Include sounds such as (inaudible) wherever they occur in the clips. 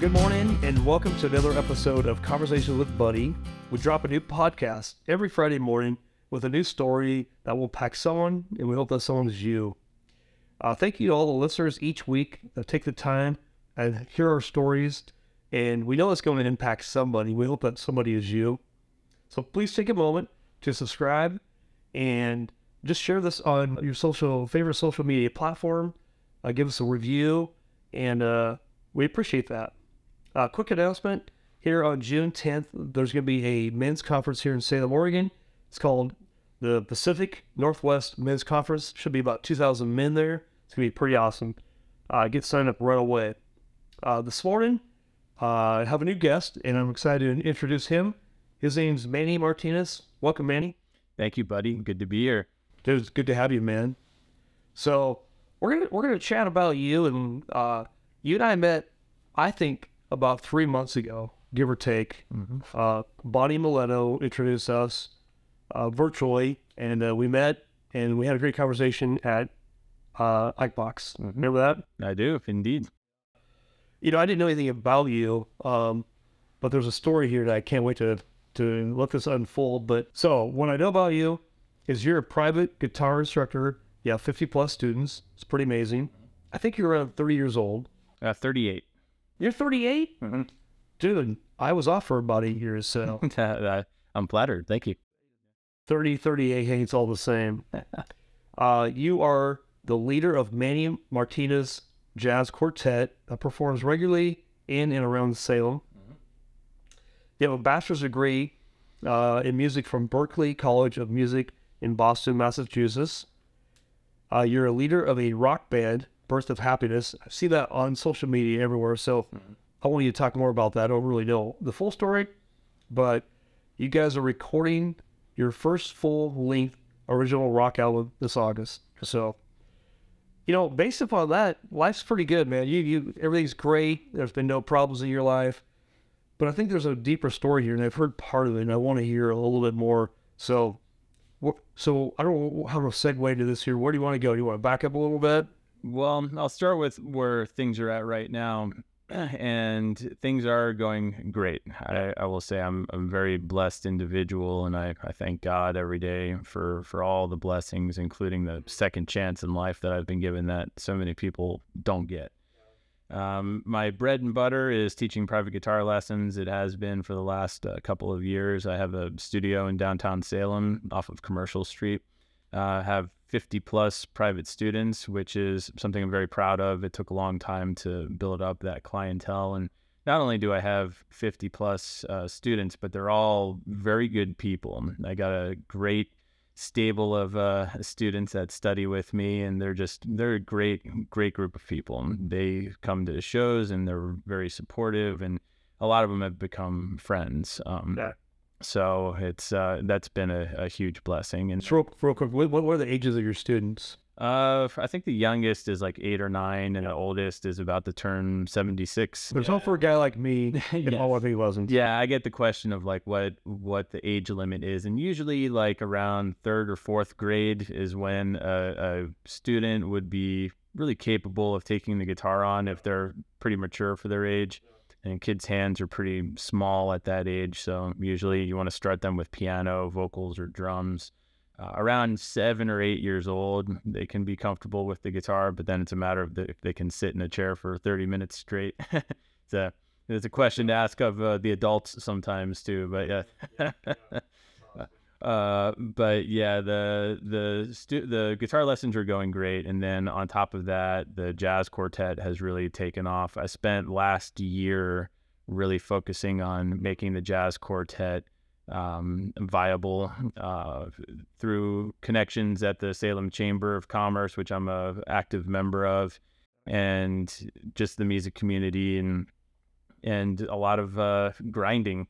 Good morning, and welcome to another episode of Conversation with Buddy. We drop a new podcast every Friday morning with a new story that will impact someone, and we hope that someone is you. Uh, thank you to all the listeners each week that take the time and hear our stories, and we know it's going to impact somebody. We hope that somebody is you. So please take a moment to subscribe and just share this on your social favorite social media platform. Uh, give us a review, and uh, we appreciate that. Uh, quick announcement here on June 10th, there's going to be a men's conference here in Salem, Oregon. It's called the Pacific Northwest Men's Conference. Should be about 2,000 men there. It's going to be pretty awesome. Uh, get signed up right away. Uh, this morning, uh, I have a new guest, and I'm excited to introduce him. His name's Manny Martinez. Welcome, Manny. Thank you, buddy. Good to be here. Dude, it's good to have you, man. So we're gonna we're gonna chat about you, and uh, you and I met, I think, about three months ago, give or take. Uh, Bonnie Mileto introduced us uh, virtually, and uh, we met, and we had a great conversation at uh, Icebox. Remember that? I do, indeed. You know, I didn't know anything about you, um, but there's a story here that I can't wait to to let this unfold. But so, what I know about you is you're a private guitar instructor. You have 50 plus students. It's pretty amazing. I think you're around 30 years old. Uh, 38. You're 38, Mhm. dude. I was off for about eight years, so (laughs) I'm flattered. Thank you. 30, 38, hey, it's all the same. (laughs) Uh, you are the leader of Manny Martinez Jazz Quartet that performs regularly in and around Salem. You have a bachelor's degree uh, in music from Berklee College of Music in Boston, Massachusetts. Uh, you're a leader of a rock band, Birth of Happiness. I see that on social media everywhere, so mm-hmm. I want you to talk more about that. I don't really know the full story, but you guys are recording your first full length original rock album this August. So, you know, based upon that, life's pretty good, man. You, you, everything's great. There's been no problems in your life, but I think there's a deeper story here, and I've heard part of it, and I want to hear a little bit more. So, so I don't know how to segue into this here. Where do you want to go? Do you want to back up a little bit? Well, I'll start with where things are at right now. (clears throat) And things are going great. I, I will say I'm, I'm a very blessed individual, and I, I thank God every day for, for all the blessings, including the second chance in life that I've been given that so many people don't get. Um, my bread and butter is teaching private guitar lessons. It has been for the last uh, couple of years. I have a studio in downtown Salem off of Commercial Street. Uh, have 50 plus private students, which is something I'm very proud of. It took a long time to build up that clientele. And not only do I have 50 plus uh, students, but they're all very good people. I got a great stable of uh, students that study with me, and they're just they're a great great group of people. They come to shows and they're very supportive, and a lot of them have become friends. Um, Yeah. So it's uh, that's been a, a huge blessing. And Just real, real quick, what, what are the ages of your students? uh, I think the youngest is like eight or nine, and the oldest is about to turn seventy six. There's hope for a guy like me (laughs) if all of he wasn't. Yeah, I get the question of like what what the age limit is, and usually like around third or fourth grade is when a, a student would be really capable of taking the guitar on if they're pretty mature for their age. And kids' hands are pretty small at that age, so usually you want to start them with piano, vocals, or drums. Uh, around seven or eight years old, they can be comfortable with the guitar, but then it's a matter of the, if they can sit in a chair for 30 minutes straight. (laughs) it's a it's a question to ask of uh, the adults sometimes too, but yeah. (laughs) uh, but yeah, the the stu- the guitar lessons are going great, and then on top of that, the jazz quartet has really taken off. I spent last year really focusing on making the jazz quartet um, viable uh, through connections at the Salem Chamber of Commerce, which I'm a active member of, and just the music community and and a lot of uh, grinding.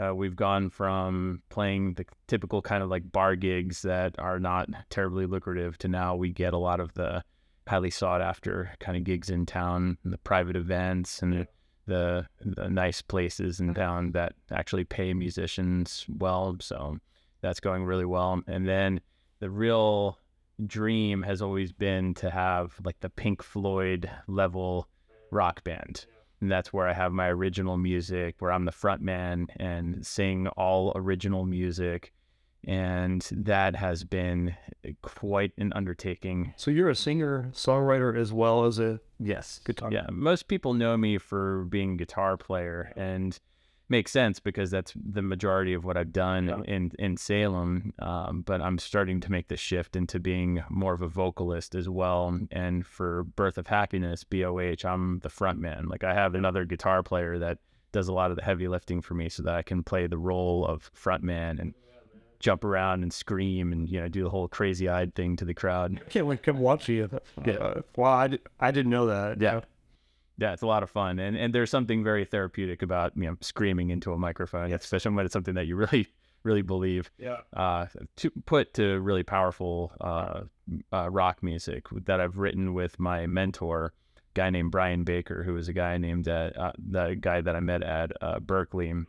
Uh, we've gone from playing the typical kind of like bar gigs that are not terribly lucrative to now we get a lot of the highly sought after kind of gigs in town, and the private events and the, the nice places in town that actually pay musicians well. So that's going really well. And then the real dream has always been to have like the Pink Floyd level rock band. And that's where I have my original music, where I'm the front man and sing all original music. And that has been eh, quite an undertaking. So you're a singer, songwriter, as well as a Yes. guitar. Yeah. Most people know me for being a guitar player and makes sense because that's the majority of what I've done Yeah. in, in Salem. Um, but I'm starting to make the shift into being more of a vocalist as well. And for Birth of Happiness, BOH, I'm the front man. Like I have another guitar player that does a lot of the heavy lifting for me so that I can play the role of front man and jump around and scream and, you know, do the whole crazy eyed thing to the crowd. I can't wait to come watch you. Yeah. Uh, wow, I, did, I didn't know that. Yeah. Yeah, it's a lot of fun, and and there's something very therapeutic about you know screaming into a microphone, especially when it's something that you (laughs) really really believe. Yeah. Uh, to put to really powerful uh, uh, rock music that I've written with my mentor, guy named Brian Baker, who is a guy named at uh, the guy that I met at uh, Berklee,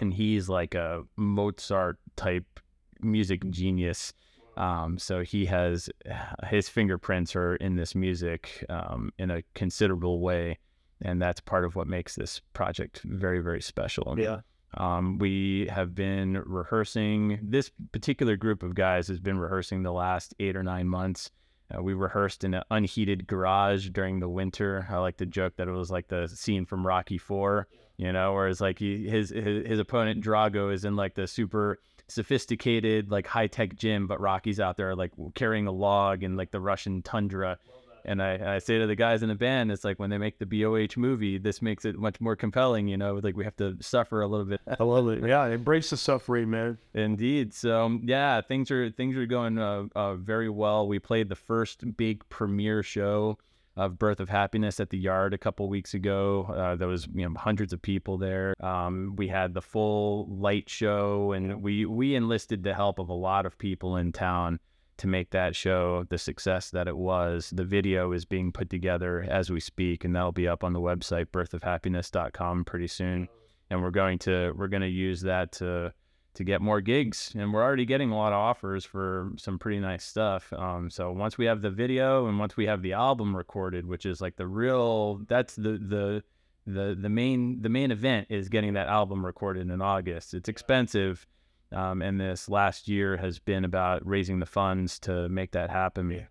and he's like a Mozart type music genius. Um, so he has (sighs) his fingerprints are in this music um, in a considerable way, and that's part of what makes this project very, very special. Yeah. Um, we have been rehearsing. This particular group of guys has been rehearsing the last eight or nine months. Uh, we rehearsed in an unheated garage during the winter. I like to joke that it was like the scene from Rocky Four, you know, whereas like he, his, his his opponent Drago is in like the super sophisticated like high tech gym, but Rocky's out there like carrying a log in like the Russian tundra. And I, I say to the guys in the band, it's like when they make the BOH movie, this makes it much more compelling. You know, like we have to suffer a little bit. (laughs) I love it. Yeah, embrace the suffering, man. Indeed. So um, yeah, things are things are going uh, uh, very well. We played the first big premiere show of Birth of Happiness at the Yard a couple weeks ago. Uh, there was you know hundreds of people there. Um, we had the full light show, and we we enlisted the help of a lot of people in town to make that show the success that it was. The video is being put together as we speak, and that'll be up on the website birthofhappiness.com pretty soon. And we're going to we're going to use that to to get more gigs, and we're already getting a lot of offers for some pretty nice stuff. Um, so once we have the video and once we have the album recorded, which is like the real that's the the the the main the main event is getting that album recorded in August. It's expensive. Um, and this last year has been about raising the funds to make that happen.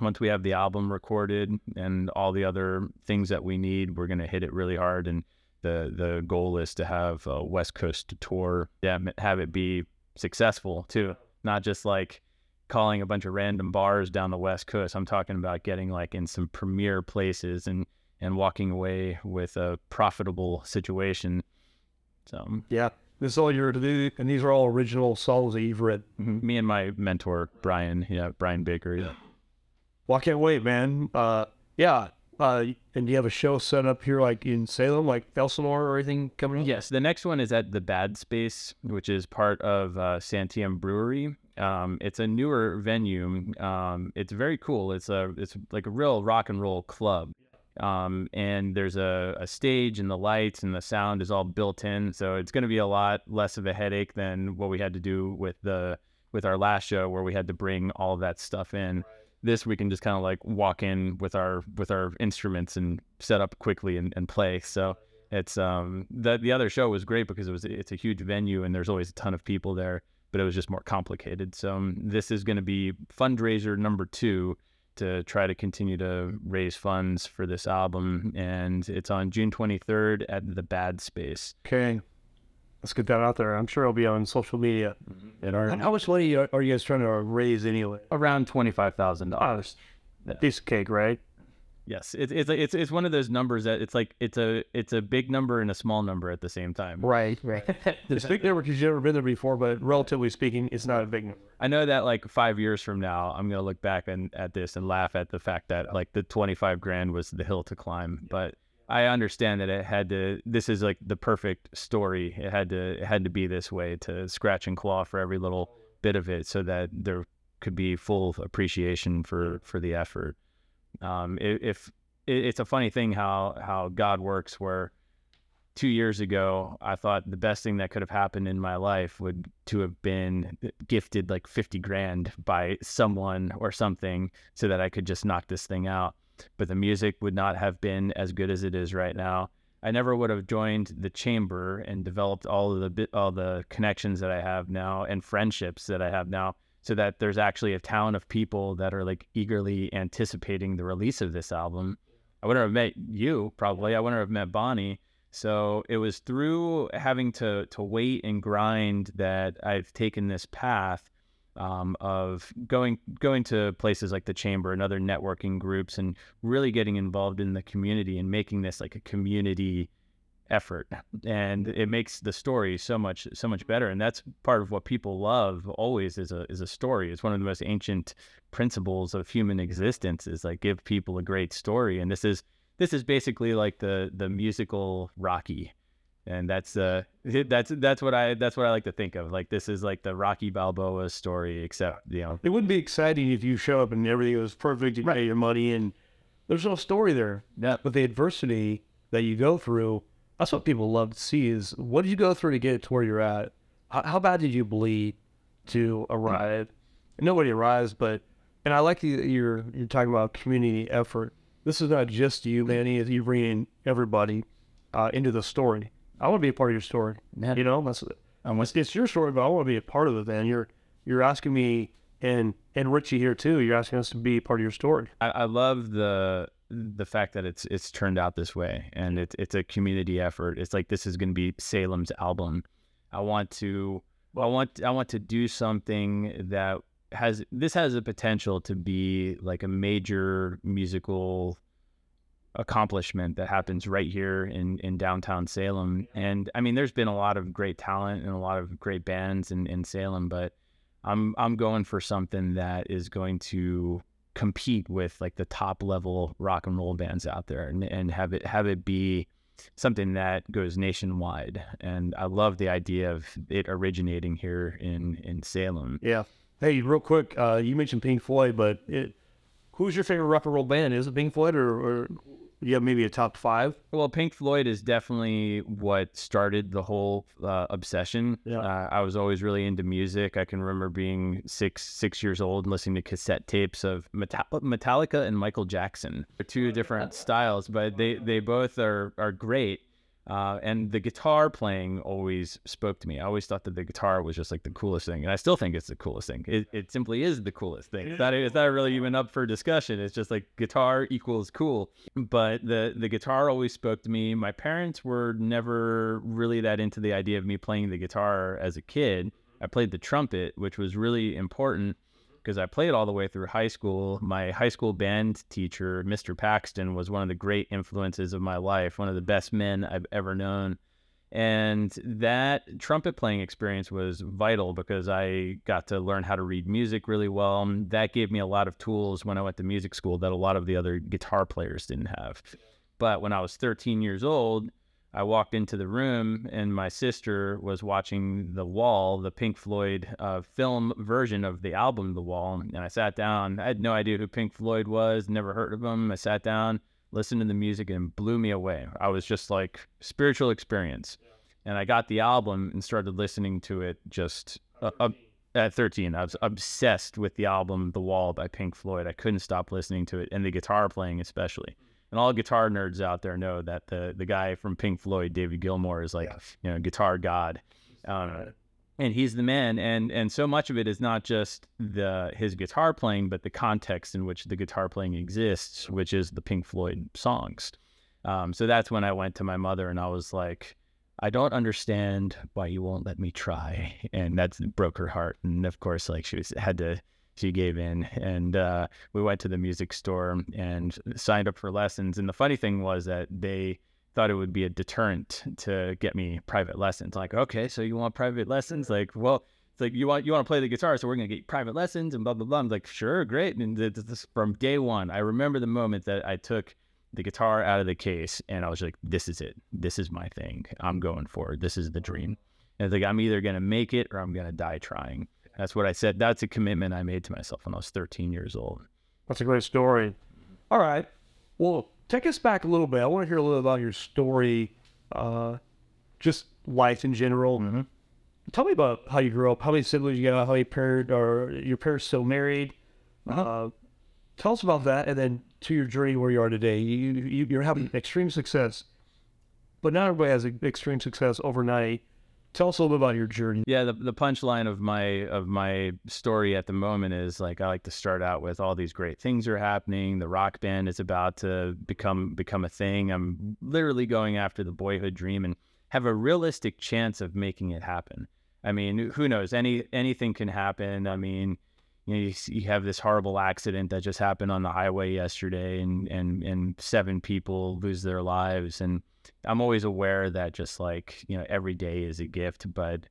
Once we have the album recorded and all the other things that we need, we're going to hit it really hard. And the the goal is to have a West Coast tour, yeah, have it be successful too, not just like calling a bunch of random bars down the West Coast. I'm talking about getting like in some premier places and and walking away with a profitable situation. So Yeah. This is all you're to do, and these are all original songs that you've written. me and my mentor Brian, yeah, Brian Baker. Yeah. Well, I can't wait, man. Uh, yeah. Uh, and do you have a show set up here, like in Salem, like Elsinore or anything coming up? Yes, the next one is at the Bad Space, which is part of uh, Santiam Brewery. Um, it's a newer venue. Um, it's very cool. It's a it's like a real rock and roll club. Um, and there's a, a stage and the lights and the sound is all built in, so it's going to be a lot less of a headache than what we had to do with the with our last show where we had to bring all that stuff in. This we can just kind of like walk in with our with our instruments and set up quickly and, and play. So it's um the the other show was great because it was it's a huge venue and there's always a ton of people there, but it was just more complicated. So um, this is going to be fundraiser number two to try to continue to raise funds for this album, and it's on June 23rd at the Bad Space. Okay. Let's get that out there. I'm sure it'll be on social media. Mm-hmm. And are, how much money are, are you guys trying to raise anyway? around twenty five thousand dollars. Ah, piece of cake, right? Yes, it's it's it's it's one of those numbers that it's like it's a it's a big number and a small number at the same time. Right, right. (laughs) it's a big number because you've never been there before, but relatively speaking, it's not a big number. I know that like five years from now, I'm gonna look back and at this and laugh at the fact that like the 25 grand was the hill to climb. But I understand that it had to. This is like the perfect story. It had to. It had to be this way to scratch and claw for every little bit of it, so that there could be full appreciation for for the effort. Um, if it, it's a funny thing how how God works, where two years ago, I thought the best thing that could have happened in my life would to have been gifted like 50 grand by someone or something so that I could just knock this thing out. But the music would not have been as good as it is right now. I never would have joined the chamber and developed all of the all the connections that I have now and friendships that I have now. So that there's actually a town of people that are like eagerly anticipating the release of this album. I wouldn't have met you probably. I wouldn't have met Bonnie. So it was through having to to wait and grind that I've taken this path um, of going going to places like the chamber and other networking groups and really getting involved in the community and making this like a community effort. And it makes the story so much so much better. And that's part of what people love always is a is a story. It's one of the most ancient principles of human existence is like give people a great story. And this is this is basically like the the musical rocky and that's uh (laughs) that's that's what i that's what i like to think of like this is like the rocky balboa story except you know It wouldn't be exciting if you show up and everything was perfect, you pay your money, and there's no story there. Yeah. But the adversity that you go through, that's what people love to see is what did you go through to get to where you're at? How, how bad did you bleed to arrive? And nobody arrives, but, and I like that you're, you're talking about community effort. This is not just you, Manny, it's you bringing everybody uh, into the story. I want to be a part of your story. Yeah. You know, that's it's, it's your story, but I want to be a part of it. Man, you're you're asking me and and Richie here too. You're asking us to be part of your story. I, I love the the fact that it's it's turned out this way and it's it's a community effort. It's like this is going to be Salem's album. I want to I want I want to do something that has this has the potential to be like a major musical accomplishment that happens right here in, in downtown Salem. And I mean, there's been a lot of great talent and a lot of great bands in, in Salem, but I'm I'm going for something that is going to compete with like the top level rock and roll bands out there and, and have it have it be something that goes nationwide. And I love the idea of it originating here in, in Salem. Yeah. Hey, real quick, uh, you mentioned Pink Floyd, but it, who's your favorite rock and roll band? Is it Pink Floyd or, or have maybe a top five? Well, Pink Floyd is definitely what started the whole uh, obsession. Yeah. Uh, I was always really into music. I can remember being six six years old and listening to cassette tapes of Meta- Metallica and Michael Jackson. They're two different styles, but they they both are are great. Uh, and the guitar playing always spoke to me. I always thought that the guitar was just like the coolest thing, and I still think it's the coolest thing. It, it simply is the coolest thing. It's not, it's not really even up for discussion. It's just like guitar equals cool. But the the guitar always spoke to me. My parents were never really that into the idea of me playing the guitar as a kid. I played the trumpet, which was really important because I played all the way through high school. My high school band teacher, Mr. Paxton, was one of the great influences of my life, one of the best men I've ever known. And that trumpet playing experience was vital because I got to learn how to read music really well. That gave me a lot of tools when I went to music school that a lot of the other guitar players didn't have. But when I was 13 years old, I walked into the room and my sister was watching The Wall, the Pink Floyd uh, film version of the album The Wall. And I sat down. I had no idea who Pink Floyd was, never heard of him. I sat down, listened to the music, and it blew me away. I was just like spiritual experience. And I got the album and started listening to it just uh, uh, at 13. I was obsessed with the album The Wall by Pink Floyd. I couldn't stop listening to it, and the guitar playing especially and all guitar nerds out there know that the the guy from Pink Floyd, David Gilmour, is like you know guitar god, um, and he's the man. And and so much of it is not just the his guitar playing, but the context in which the guitar playing exists, which is the Pink Floyd songs. Um, so that's when I went to my mother and I was like, I don't understand why you won't let me try, (laughs) and that broke her heart. And of course, like she was had to she gave in and uh, we went to the music store and signed up for lessons and the funny thing was that they thought it would be a deterrent to get me private lessons like okay so you want private lessons? Like well it's like you want you want to play the guitar so we're going to get private lessons and blah blah blah. I'm like sure great. And this, this, from day one i remember the moment that i took the guitar out of the case and i was like this is it. This is my thing. I'm going for it. This is the dream. And it's like i'm either going to make it or i'm going to die trying that's what I said. That's a commitment I made to myself when I was 13 years old. That's a great story. All right. Well, take us back a little bit. I want to hear a little about your story, uh, just life in general. Mm-hmm. Tell me about how you grew up, how many siblings you got, how many parent or your parents still married. Uh, tell us about that, and then to your journey where you are today. You, you you're having extreme success. but not everybody has extreme success overnight. Tell us a little bit about your journey. Yeah, the the punchline of my of my story at the moment is like I like to start out with all these great things are happening. The rock band is about to become become a thing. I'm literally going after the boyhood dream and have a realistic chance of making it happen. I mean, who knows? Any anything can happen. I mean, you know, you, you have this horrible accident that just happened on the highway yesterday, and and and seven people lose their lives, and I'm always aware that just like you know every day is a gift, but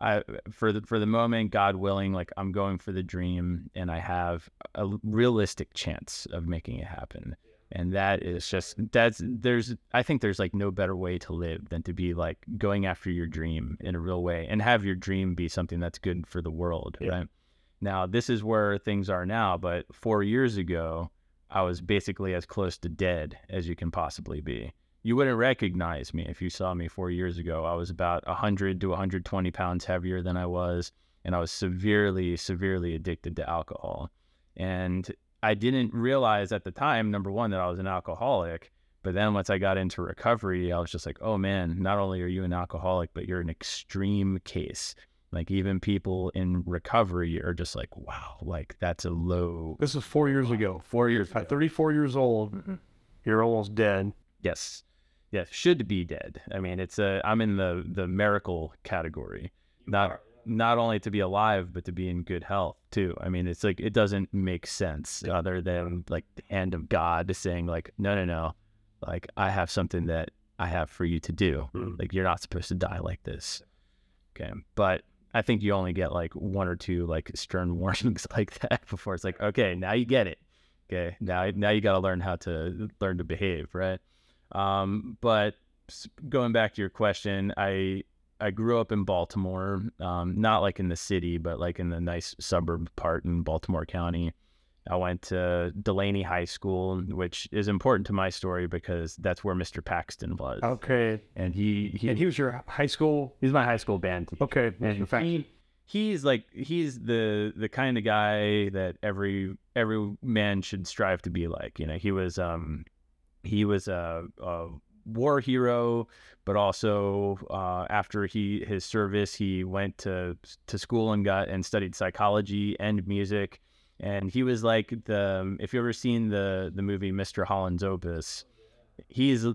I for the for the moment, God willing, like I'm going for the dream, and I have a realistic chance of making it happen. And that is just that's there's I think there's like no better way to live than to be like going after your dream in a real way and have your dream be something that's good for the world, Yeah. right? Now this is where things are now, but four years ago, I was basically as close to dead as you can possibly be you wouldn't recognize me if you saw me four years ago. I was about 100 to 120 pounds heavier than I was, and I was severely, severely addicted to alcohol. And I didn't realize at the time, number one, that I was an alcoholic. But then once I got into recovery, I was just like, oh man, not only are you an alcoholic, but you're an extreme case. Like even people in recovery are just like, wow, like that's a low. This is four years ago. Four years At 34 years old, you're almost dead. Yes. Yes, should be dead. I mean, it's a I'm in the the miracle category. Not not only to be alive, but to be in good health too. I mean, it's like it doesn't make sense other than like the hand of God saying like, no, no, no, like I have something that I have for you to do. Mm. Like you're not supposed to die like this. Okay, but I think you only get like one or two like stern (laughs) warnings like that before it's like, okay, now you get it. Okay, now now you got to learn how to learn to behave, right? Um, but going back to your question, I I grew up in Baltimore, um, not like in the city, but like in the nice suburb part in Baltimore County. I went to Dulaney High School, which is important to my story because that's where Mr. Paxton was, Okay. and he he, And he was your high school. He's my high school band teacher. Okay. And he, he's like he's the the kind of guy that every every man should strive to be like. You know, he was um he was a, a war hero, but also uh, after he his service, he went to to school and got and studied psychology and music. And he was like the if you've ever seen the the movie Mr. Holland's Opus, he's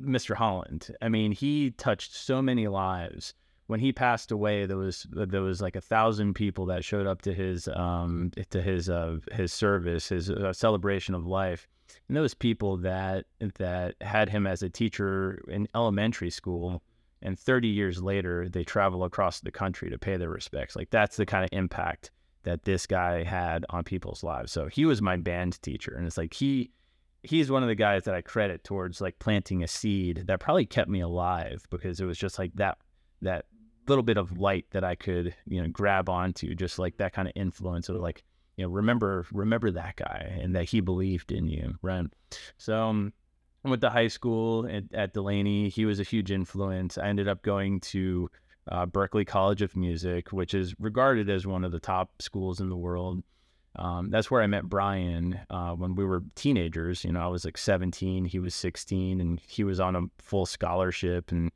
Mr. Holland. I mean, he touched so many lives. When he passed away, there was there was like a thousand people that showed up to his um to his uh his service, his uh, celebration of life, and those people that that had him as a teacher in elementary school, and 30 years later they travel across the country to pay their respects. Like that's the kind of impact that this guy had on people's lives. So he was my band teacher, and it's like he he's one of the guys that I credit towards like planting a seed that probably kept me alive because it was just like that that little bit of light that I could you know grab onto, just like that kind of influence of like you know remember remember that guy and that he believed in you, right? So. Um, went to high school at, at Dulaney. He was a huge influence. I ended up going to uh, Berklee College of Music, which is regarded as one of the top schools in the world. Um, that's where I met Brian uh, when we were teenagers. You know, I was like 17, he was 16, and he was on a full scholarship, and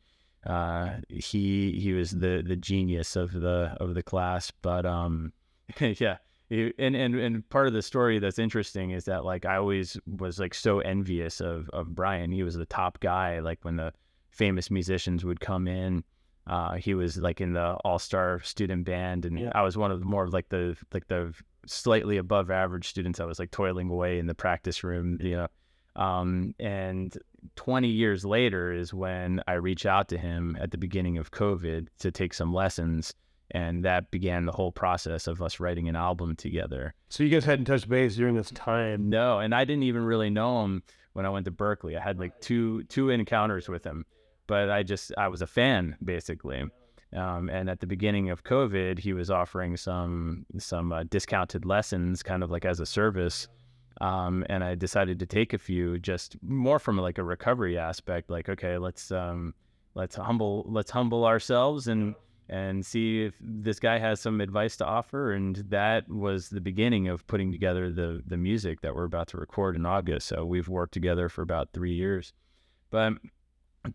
uh, he he was the the genius of the of the class. But um, (laughs) yeah, and and and part of the story that's interesting is that like I always was like so envious of of Brian. He was the top guy. Like when the famous musicians would come in, uh, he was like in the all star student band, and Yeah. I was one of the more of like the like the slightly above average students. I was like toiling away in the practice room, you know. Um, and 20 years later is when I reach out to him at the beginning of COVID to take some lessons. And that began the whole process of us writing an album together. So you guys hadn't touched base during this time. No, and I didn't even really know him when I went to Berklee. I had like two two encounters with him, but I just I was a fan basically. Um, and at the beginning of COVID, he was offering some some uh, discounted lessons, kind of like as a service. Um, and I decided to take a few, just more from like a recovery aspect. Like, okay, let's um, let's humble let's humble ourselves and and see if this guy has some advice to offer. And that was the beginning of putting together the the music that we're about to record in August. So we've worked together for about three years. But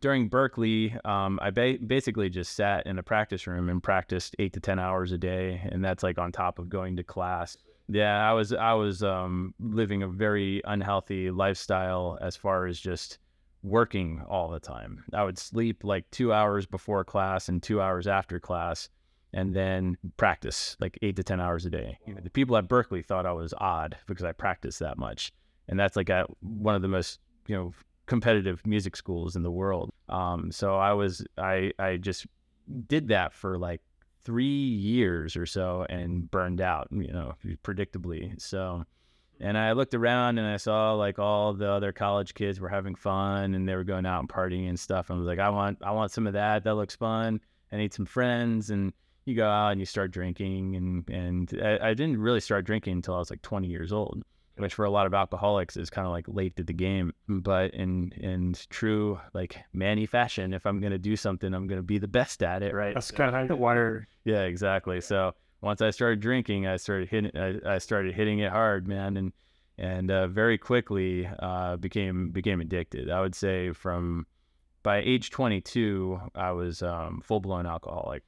during Berklee, um, I ba- basically just sat in a practice room and practiced eight to ten hours a day, and that's like on top of going to class. Yeah, I was I was um, living a very unhealthy lifestyle as far as just working all the time. I would sleep like two hours before class and two hours after class, and then practice like eight to ten hours a day. You know, the people at Berklee thought I was odd because I practiced that much, and that's like at one of the most you know competitive music schools in the world. Um, so I was I I just did that for like three years or so and burned out, you know, predictably. So, and I looked around and I saw like all the other college kids were having fun and they were going out and partying and stuff. And I was like, I want I want some of that. That looks fun. I need some friends and you go out and you start drinking and and I, I didn't really start drinking until I was like 20 years old which for a lot of alcoholics is kind of like late to the game. But in in true like Manny fashion, if I'm gonna do something, I'm gonna be the best at it, right? That's kind of how the wire. Yeah, exactly. So once I started drinking, I started hitting I, I started hitting it hard, man, and and uh, very quickly uh, became became addicted. I would say from by age 22, I was um, full blown alcoholic,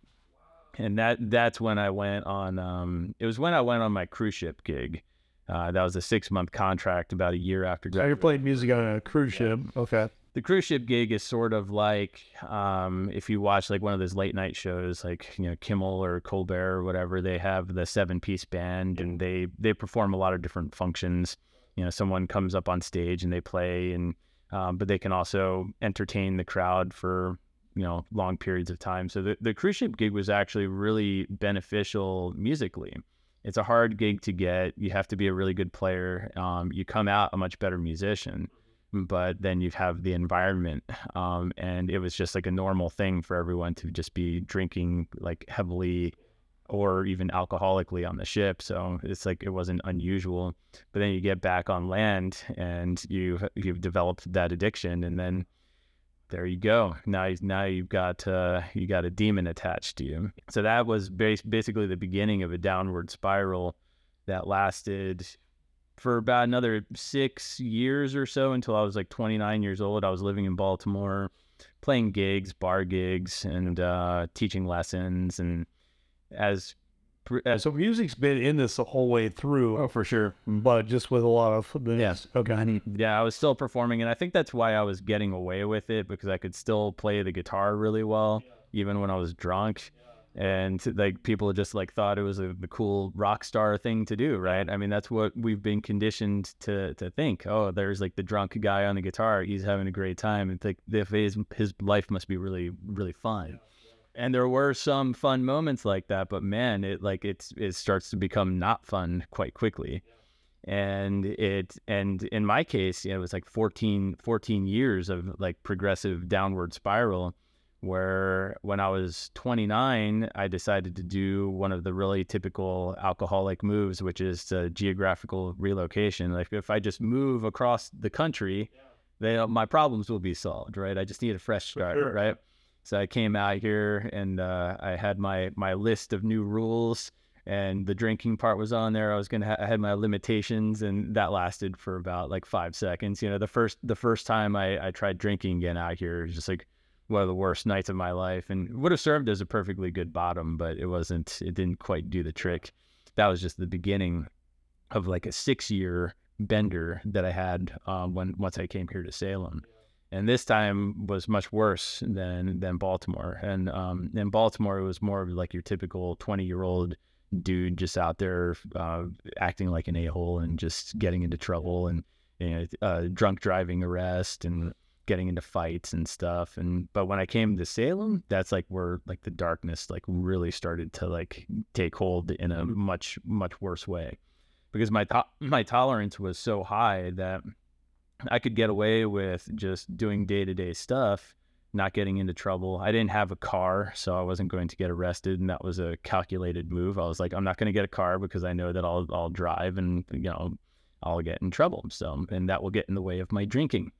and that that's when I went on. Um, it was when I went on my cruise ship gig. Uh, that was a six month contract about a year after So you're playing music on a cruise ship. Okay. The cruise ship gig is sort of like um, if you watch like one of those late night shows like you know Kimmel or Colbert or whatever they have the seven piece band and they they perform a lot of different functions. You know someone comes up on stage and they play and um, but they can also entertain the crowd for you know long periods of time. So the, the cruise ship gig was actually really beneficial musically. It's a hard gig to get. You have to be a really good player. Um, you come out a much better musician, but then you have the environment. Um, and it was just like a normal thing for everyone to just be drinking like heavily or even alcoholically on the ship. So it's like it wasn't unusual. But then you get back on land and you you've developed that addiction, and then there you go. Now, now you've got uh, you got a demon attached to you. So that was bas- basically the beginning of a downward spiral that lasted for about another six years or so until I was like 29 years old. I was living in Baltimore, playing gigs, bar gigs, and uh, teaching lessons. And as as So music's been in this the whole way through, Oh, for sure. but just with a lot of the Yes. Okay. yeah, I was still performing, and I think that's why I was getting away with it because I could still play the guitar really well, even when I was drunk. And like people just like thought it was a, the cool rock star thing to do, right? I mean, that's what we've been conditioned to to think. Oh, there's like the drunk guy on the guitar; he's having a great time, and think if his his life must be really really fun. And there were some fun moments like that, but man, it like it's it starts to become not fun quite quickly and it and in my case you know, it was like 14 14 years of like progressive downward spiral where when i was 29 i decided to do one of the really typical alcoholic moves which is geographical relocation like if i just move across the country then my problems will be solved right i just need a fresh start sure. right so i came out here and uh, i had my my list of new rules and the drinking part was on there. I was gonna ha- I had my limitations, and that lasted for about like five seconds. You know, the first the first time I, I tried drinking again out here was just like one of the worst nights of my life, and would have served as a perfectly good bottom, but it wasn't. It didn't quite do the trick. That was just the beginning of like a six year bender that I had um, when once I came here to Salem. And this time was much worse than than Baltimore. And um, in Baltimore, it was more of like your typical twenty year old dude just out there uh, acting like an a-hole and just getting into trouble and you know, uh, drunk driving arrest and getting into fights and stuff and but when i came to salem that's like where like the darkness like really started to like take hold in a mm-hmm. much much worse way because my to- my tolerance was so high that i could get away with just doing day-to-day stuff not getting into trouble. I didn't have a car, so I wasn't going to get arrested, and that was a calculated move. I was like, I'm not going to get a car because I know that I'll I'll drive and you know I'll get in trouble. So and that will get in the way of my drinking.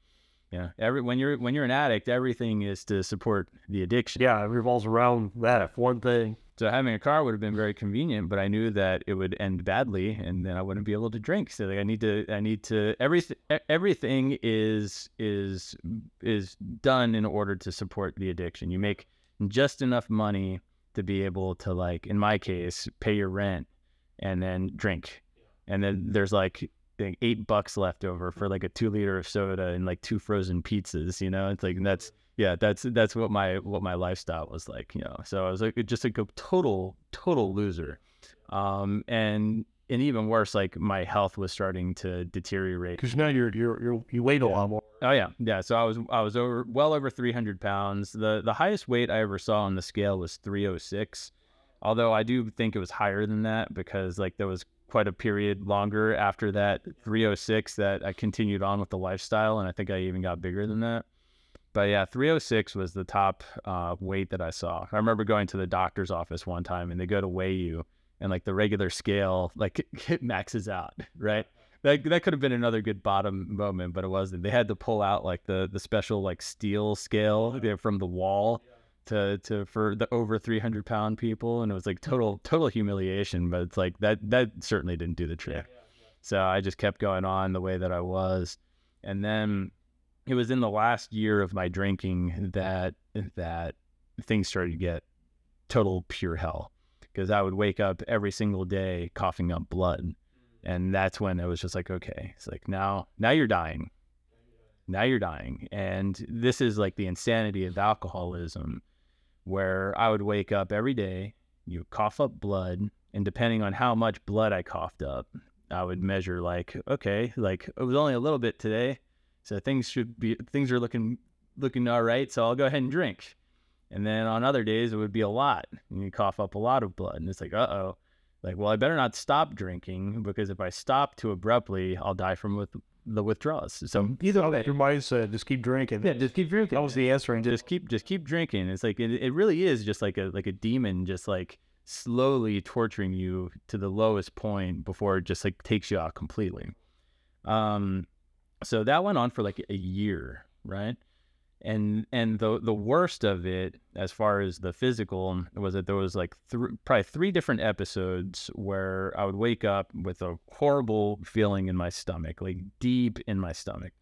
Yeah, every when you're when you're an addict, everything is to support the addiction. Yeah, it revolves around that. If one thing So having a car would have been very convenient, but I knew that it would end badly, and then I wouldn't be able to drink. So like, I need to, I need to. Everything, everything is is is done in order to support the addiction. You make just enough money to be able to, like in my case, pay your rent and then drink, and then there's like think eight bucks left over for like a two liter of soda and like two frozen pizzas. You know, it's like that's yeah, that's that's what my what my lifestyle was like. You know, so I was like just like a total total loser, um, and and even worse, like my health was starting to deteriorate. Because now you're you're, you're you weigh a lot more. Oh yeah, yeah. So I was I was over well over 300 pounds. The the highest weight I ever saw on the scale was 306. Although I do think it was higher than that because like there was quite a period longer after that 306 that I continued on with the lifestyle, and I think I even got bigger than that. But yeah, 306 was the top uh, weight that I saw. I remember going to the doctor's office one time, and they go to weigh you, and like the regular scale, like (laughs) it maxes out, right? That that could have been another good bottom moment, but it wasn't. They had to pull out like the the special like steel scale from the wall to to for the over 300 pound people and it was like total total humiliation but it's like that that certainly didn't do the trick. So i just kept going on the way that i was. And then it was in the last year of my drinking that that things started to get total pure hell because i would wake up every single day coughing up blood. And that's when it was just like okay it's like now now you're dying. Now you're dying. And this is like the insanity of alcoholism where I would wake up every day, you cough up blood, and depending on how much blood I coughed up, I would measure like, okay, like it was only a little bit today, so things should be things are looking looking all right, so I'll go ahead and drink. And then on other days it would be a lot, and you cough up a lot of blood, and it's like, uh oh, like well I better not stop drinking because if I stop too abruptly, I'll die from with the withdrawals. So mm-hmm. either way, your mind said just keep drinking. Yeah, just keep drinking. That was the answer. And just keep, just keep drinking. It's like it, it really is just like a like a demon, just like slowly torturing you to the lowest point before it just like takes you out completely. Um, so that went on for like a year, right? And and the the worst of it as far as the physical um, was that there was like probably three different episodes where I would wake up with a horrible feeling in my stomach, like deep in my stomach.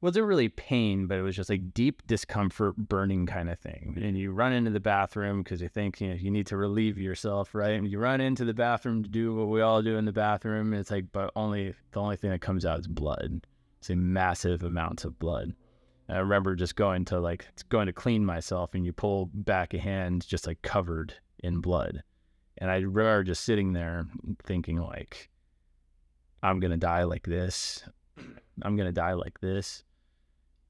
Wasn't really pain, but it was just like deep discomfort, burning kind of thing. And you run into the bathroom because you think you know you need to relieve yourself, right? And you run into the bathroom to do what we all do in the bathroom. It's like, but only the only thing that comes out is blood. It's a massive amounts of blood. I remember just going to like going to clean myself, and you pull back a hand just like covered in blood, and I remember just sitting there thinking like, I'm gonna die like this, I'm gonna die like this,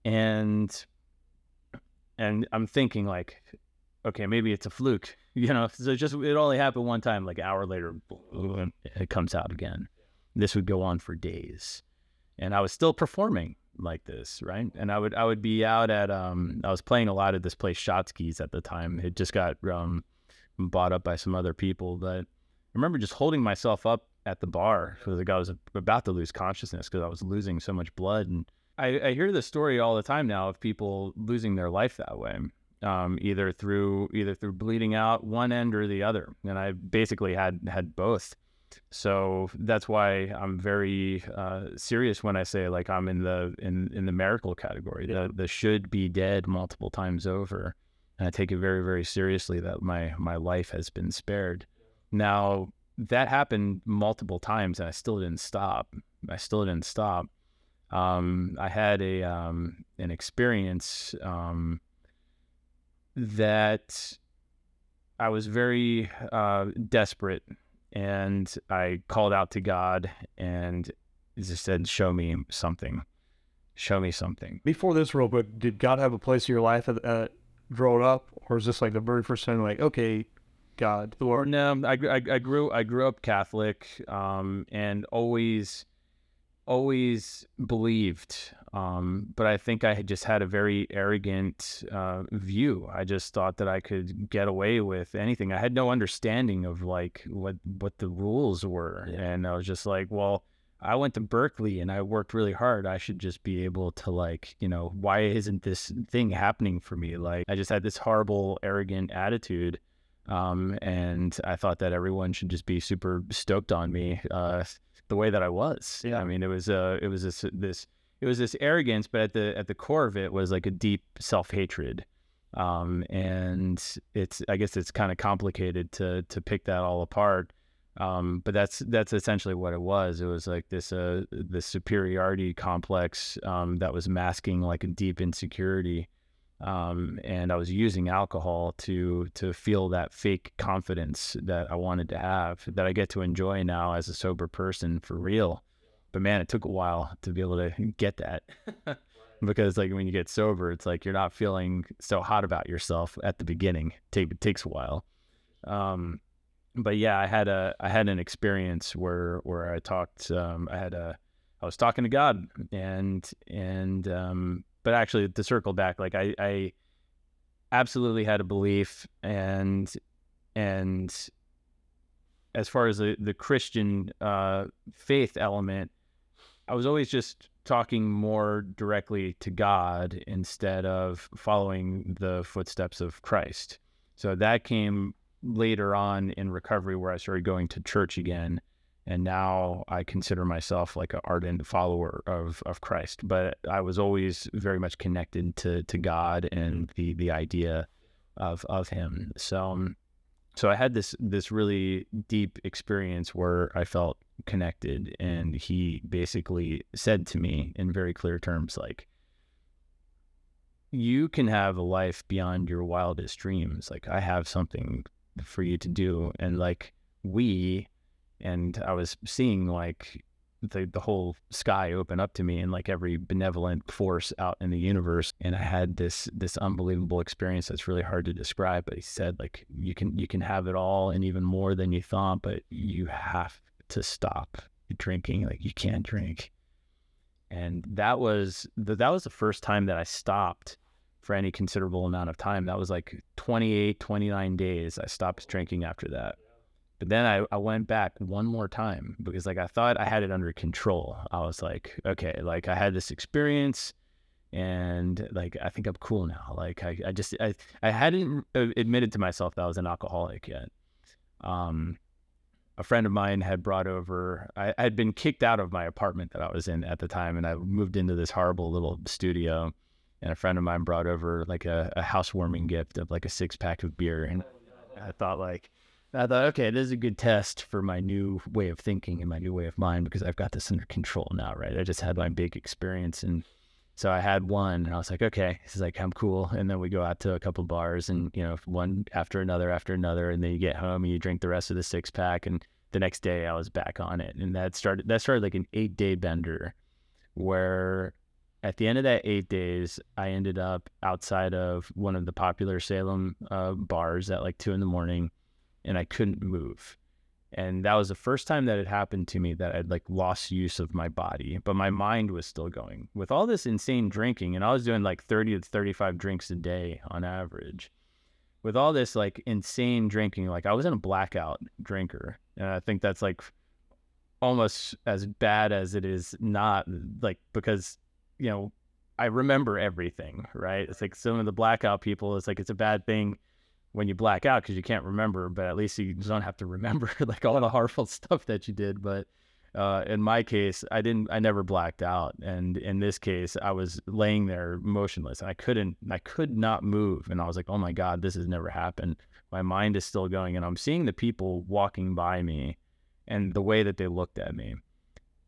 and and I'm thinking like, okay, maybe it's a fluke, (laughs) you know. So just it only happened one time. Like an hour later, it comes out again. This would go on for days, and I was still performing like this, right? And I would I would be out at um I was playing a lot at this place Shotske's at the time. It just got um bought up by some other people, but I remember just holding myself up at the bar because like I was about to lose consciousness because I was losing so much blood. And I, I hear this story all the time now of people losing their life that way, um, either through either through bleeding out one end or the other. And I basically had had both. So that's why I'm very uh, serious when I say like I'm in the in in the miracle category, the the should be dead multiple times over, and I take it very very seriously that my my life has been spared. Now that happened multiple times, and I still didn't stop. I still didn't stop. Um, I had a um, an experience um, that I was very uh, desperate and I called out to God and just said, "Show me something. Show me something." Before this, real quick, did God have a place in your life uh, growing up, or is this like the very first time, like, okay, God, the Lord? No, I, I, I grew I grew up Catholic, um, and always always believed um, but I think I had just had a very arrogant uh, view. I just thought that I could get away with anything. I had no understanding of like what what the rules were, yeah. and I was just like, well, I went to Berklee and I worked really hard. I should just be able to like, you know, why isn't this thing happening for me? Like, I just had this horrible, arrogant attitude. Um, and I thought that everyone should just be super stoked on me, uh, the way that I was. Yeah. I mean, it was uh, it was this this it was this arrogance, but at the at the core of it was like a deep self hatred. Um, and it's I guess it's kind of complicated to to pick that all apart. Um, but that's that's essentially what it was. It was like this uh this superiority complex um, that was masking like a deep insecurity um, and I was using alcohol to to feel that fake confidence that I wanted to have that I get to enjoy now as a sober person for real. But man, it took a while to be able to get that (laughs) because like when you get sober, it's like you're not feeling so hot about yourself at the beginning. Take it takes a while. Um, but yeah, I had a I had an experience where where I talked. Um, I had a I was talking to God and and um, but actually to circle back, like I, I absolutely had a belief and and as far as the, the Christian uh, faith element, I was always just talking more directly to God instead of following the footsteps of Christ. So that came later on in recovery where I started going to church again and now I consider myself like an ardent follower of of Christ. But I was always very much connected to to God and the the idea of of Him. So um, so I had this this really deep experience where I felt connected, and mm-hmm. He basically said to me in very clear terms, like. You can have a life beyond your wildest dreams. Like I have something for you to do, and like we and I was seeing like the the whole sky open up to me and like every benevolent force out in the universe and I had this this unbelievable experience that's really hard to describe but he said like you can you can have it all and even more than you thought but you have to stop drinking like you can't drink and that was the, that was the first time that I stopped for any considerable amount of time that was like 28 29 days I stopped drinking after that but then I, I went back one more time because like I thought I had it under control. I was like, okay, like I had this experience and like I think I'm cool now. Like I, I just I, I hadn't admitted to myself that I was an alcoholic yet. Um a friend of mine had brought over I had been kicked out of my apartment that I was in at the time and I moved into this horrible little studio and a friend of mine brought over like a, a housewarming gift of like a six pack of beer and I thought like I thought, okay, this is a good test for my new way of thinking and my new way of mind because I've got this under control now, right? I just had my big experience. And so I had one and I was like, okay, this is like, I'm cool. And then we go out to a couple bars and, you know, one after another after another. And then you get home and you drink the rest of the six pack. And the next day I was back on it. And that started, that started like an eight day bender where at the end of that eight days, I ended up outside of one of the popular Salem uh, bars at like two in the morning and I couldn't move. And that was the first time that it happened to me that I'd like lost use of my body, but my mind was still going. With all this insane drinking, and I was doing like 30 to 35 drinks a day on average. With all this like insane drinking, like I was in a blackout drinker. And I think that's like almost as bad as it is not like because, you know, I remember everything, right? It's like some of the blackout people, it's like it's a bad thing when you black out because you can't remember, but at least you don't have to remember (laughs) like all the horrible stuff that you did. But uh, in my case, I didn't, I never blacked out. And in this case, I was laying there motionless. And I couldn't, I could not move. And I was like, oh my God, this has never happened. My mind is still going. And I'm seeing the people walking by me and the way that they looked at me.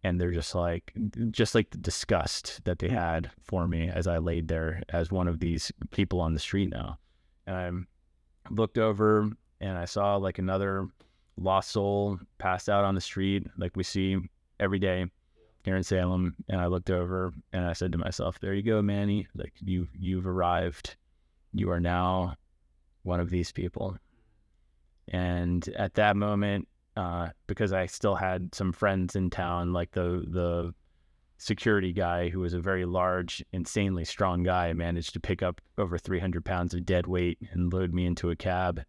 And they're just like, just like the disgust that they had for me as I laid there as one of these people on the street now. And I'm, looked over and I saw like another lost soul passed out on the street, like we see every day here in Salem. And I looked over and I said to myself, "There you go, Manny. Like you, you've arrived. You are now one of these people." And at that moment, uh, because I still had some friends in town, like the the security guy who was a very large, insanely strong guy, managed to pick up over 300 pounds of dead weight and load me into a cab.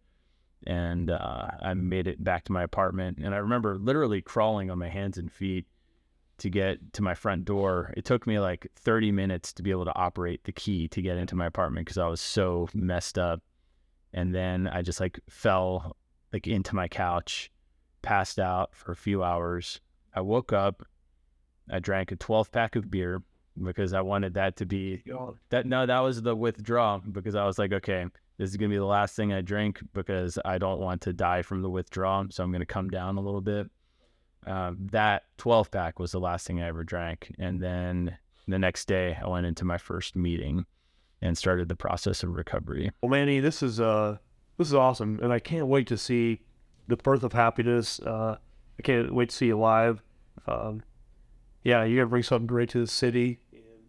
And uh, I made it back to my apartment. And I remember literally crawling on my hands and feet to get to my front door. It took me like 30 minutes to be able to operate the key to get into my apartment because I was so messed up. and then I just like fell like into my couch, passed out for a few hours. I woke up, I drank a 12 pack of beer because I wanted that to be that. No, that was the withdrawal because I was like, okay, this is gonna be the last thing I drink because I don't want to die from the withdrawal. So I'm gonna come down a little bit. Um, that 12 pack was the last thing I ever drank, and then the next day I went into my first meeting and started the process of recovery. Well, Manny, this is uh, this is awesome, and I can't wait to see the birth of happiness. Uh, I can't wait to see you live. Um, yeah, you're gonna bring something great to the city,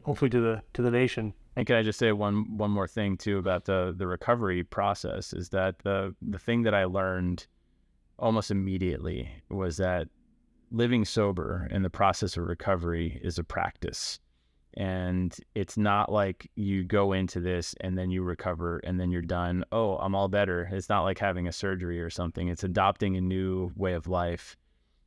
hopefully to the to the nation. And can I just say one one more thing too about the the recovery process is that the the thing that I learned almost immediately was that living sober and the process of recovery is a practice. And it's not like you go into this and then you recover and then you're done. Oh, I'm all better. It's not like having a surgery or something. It's adopting a new way of life,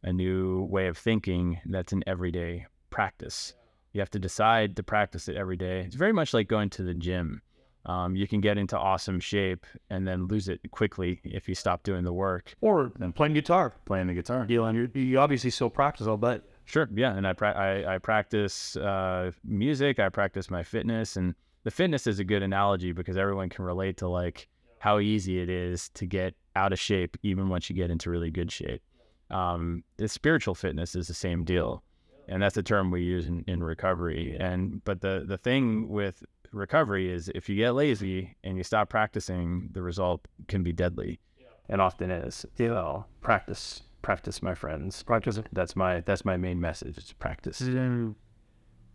a new way of thinking that's an everyday practice. You have to decide to practice it every day. It's very much like going to the gym. Um, you can get into awesome shape and then lose it quickly if you stop doing the work. Or playing guitar. Playing the guitar. You know, you you obviously still practice, I'll bet. Sure. Yeah. And I, pra- I, I practice uh, music. I practice my fitness. And the fitness is a good analogy because everyone can relate to like how easy it is to get out of shape, even once you get into really good shape. Um, the spiritual fitness is the same deal. And that's a term we use in, in recovery. And but the the thing with recovery is if you get lazy and you stop practicing, the result can be deadly. And often is. You know, practice, practice, my friends. Practice. That's my that's my main message. It's practice.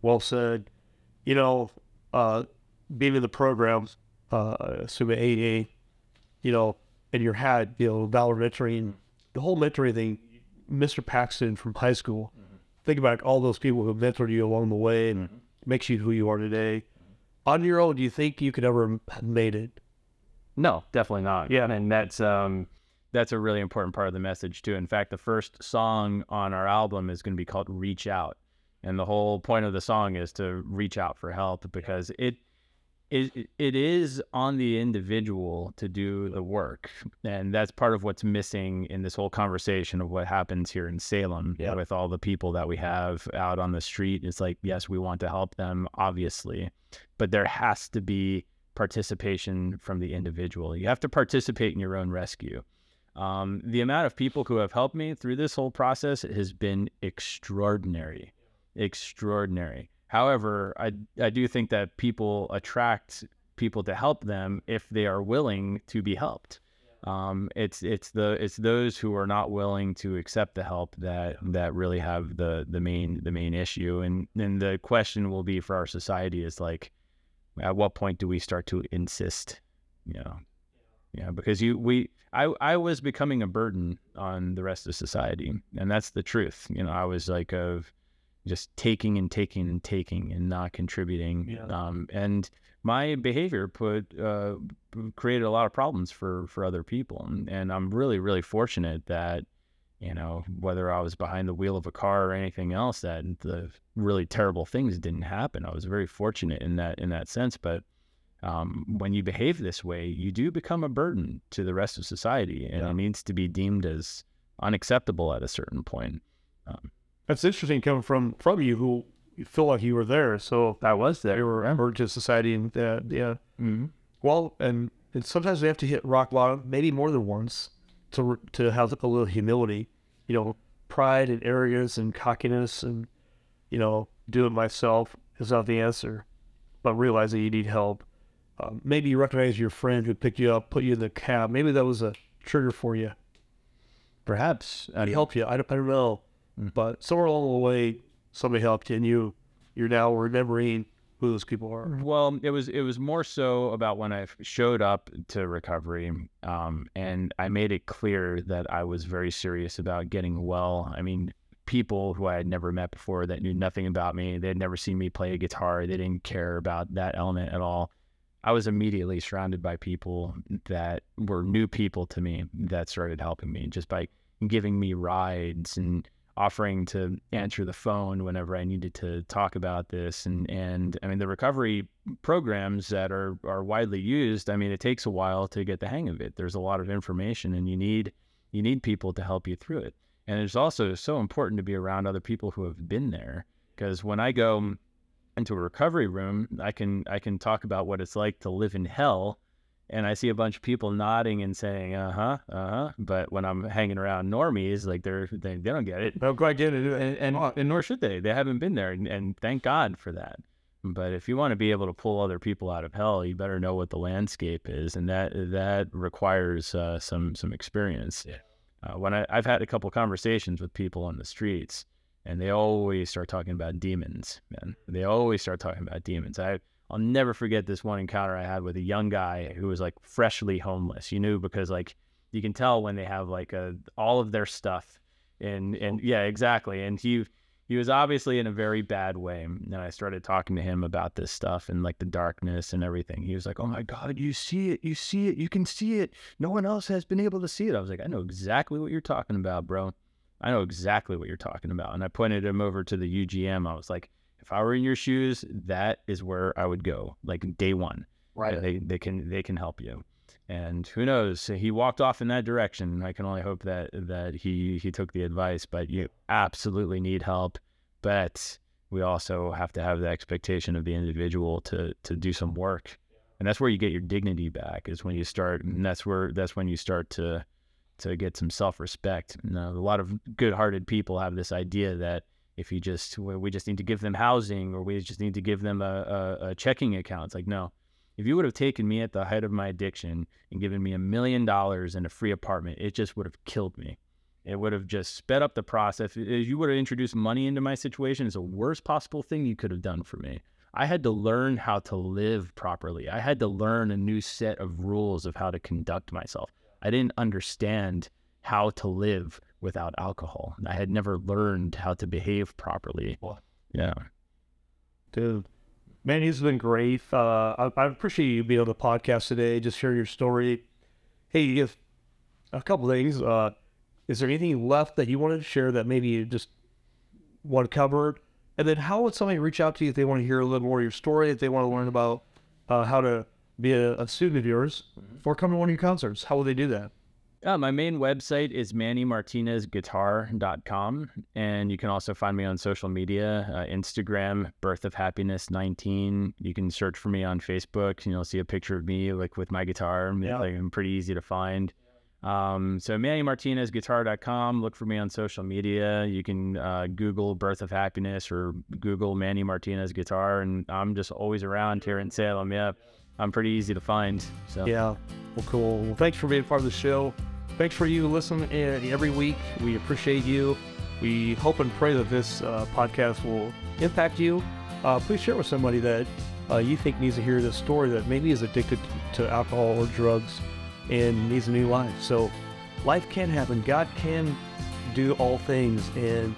Well said. You know, uh, being in the programs, uh, assuming AA, you know, and your hat, you know, Valor mentoring, the whole mentoring thing, Mr. Paxton from high school, think about all those people who mentored you along the way and makes you who you are today. On your own, do you think you could ever have made it? No, definitely not. Yeah. and that's um, that's a really important part of the message too. In fact, the first song on our album is going to be called "Reach Out," and the whole point of the song is to reach out for help because it it it is on the individual to do the work, and that's part of what's missing in this whole conversation of what happens here in Salem Yeah. with all the people that we have out on the street. It's like, yes, we want to help them, obviously, but there has to be participation from the individual. You have to participate in your own rescue. Um, the amount of people who have helped me through this whole process has been extraordinary, extraordinary. However, I I do think that people attract people to help them if they are willing to be helped. Um, it's it's the it's those who are not willing to accept the help that that really have the the main the main issue. And then the question will be for our society is like, at what point do we start to insist? You know, yeah, because you we I I was becoming a burden on the rest of society, and that's the truth. You know, I was like of just taking and taking and taking and not contributing. Yeah. Um, and my behavior put uh, created a lot of problems for for other people, and, and I'm really really fortunate that you know whether I was behind the wheel of a car or anything else that the really terrible things didn't happen. I was very fortunate in that in that sense, but um, when you behave this way, you do become a burden to the rest of society, and Yeah. it needs to be deemed as unacceptable at a certain point. That's interesting coming from from you who you feel like you were there. So I was there. you were emerged to society and uh, yeah. Mm-hmm. Well, and, and sometimes we have to hit rock bottom, maybe more than once, to to have a little humility. You know, pride and arrogance and cockiness and you know, do it myself is not the answer. But realize that you need help. Um, maybe you recognize your friend who picked you up, put you in the cab. Maybe that was a trigger for you. Perhaps. It helped you. I don't, I don't know, Mm. but somewhere along the way, somebody helped you, and you you're now remembering who those people are. Well, it was it was more so about when I showed up to recovery, um, and I made it clear that I was very serious about getting well. I mean, people who I had never met before that knew nothing about me, they had never seen me play a guitar, they didn't care about that element at all. I was immediately surrounded by people that were new people to me that started helping me just by giving me rides and offering to answer the phone whenever I needed to talk about this. And and I mean the recovery programs that are are widely used. I mean it takes a while to get the hang of it. There's a lot of information, and you need you need people to help you through it. And it's also so important to be around other people who have been there because when I go into a recovery room, I can I can talk about what it's like to live in hell and I see a bunch of people nodding and saying, "Uh huh, uh huh." But when I'm hanging around normies, like they're they, they don't get it, No, quite get it. and and, and nor should they. They haven't been there, and, and thank God for that. But if you want to be able to pull other people out of hell, you better know what the landscape is, and that that requires uh, some some experience. Yeah. Uh, when I, I've had a couple conversations with people on the streets, and they always start talking about demons, man. They always start talking about demons. I I'll never forget this one encounter I had with a young guy who was like freshly homeless. You knew because like you can tell when they have like a all of their stuff and and yeah, exactly. And he he was obviously in a very bad way. And I started talking to him about this stuff and like the darkness and everything. He was like, "Oh my god, you see it. You see it. You can see it. No one else has been able to see it." I was like, "I know exactly what you're talking about, bro. I know exactly what you're talking about." And I pointed him over to the UGM. I was like, if I were in your shoes, that is where I would go, like day one. Right. They they can they can help you. And who knows? He walked off in that direction. I can only hope that that he he took the advice. But you absolutely need help. But we also have to have the expectation of the individual to to do some work. And that's where you get your dignity back. Is when you start. And that's where that's when you start to to get some self respect. You know, a lot of good hearted people have this idea that if you just we just need to give them housing or we just need to give them a, a, a, checking account. It's like no. If you would have taken me at the height of my addiction and given me a million dollars and a free apartment, it just would have killed me. It would have just sped up the process. If you would have introduced money into my situation, it's the worst possible thing you could have done for me. I had to learn how to live properly. I had to learn a new set of rules of how to conduct myself. I didn't understand how to live without alcohol. I had never learned how to behave properly. Yeah. Dude, man, he's been great. Uh, I, I appreciate you being on the podcast today, just share your story. Hey, if a couple things, uh, is there anything left that you wanted to share that maybe you just want covered? And then how would somebody reach out to you if they want to hear a little more of your story, if they want to learn about uh, how to be a, a student of yours or come to one of your concerts? How will they do that? Yeah, my main website is mannymartinezguitar.com. And you can also find me on social media uh, Instagram, Birth of Happiness 19. You can search for me on Facebook and you'll see a picture of me like with my guitar. Yeah. Like, I'm pretty easy to find. Um, so mannymartinezguitar.com. Look for me on social media. You can uh, Google Birth of Happiness or Google Manny Martinez Guitar, and I'm just always around here in Salem. Yeah, I'm pretty easy to find. So Yeah. Well, cool. Well, thanks for being part of the show. Thanks for you listening uh, every week. We appreciate you. We hope and pray that this uh, podcast will impact you. Uh, please share with somebody that uh, you think needs to hear this story that maybe is addicted to alcohol or drugs and needs a new life. So, life can happen. God can do all things. And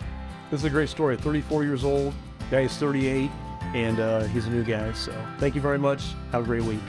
this is a great story. 34 years old, guy is 38, and uh, he's a new guy. So, thank you very much. Have a great week.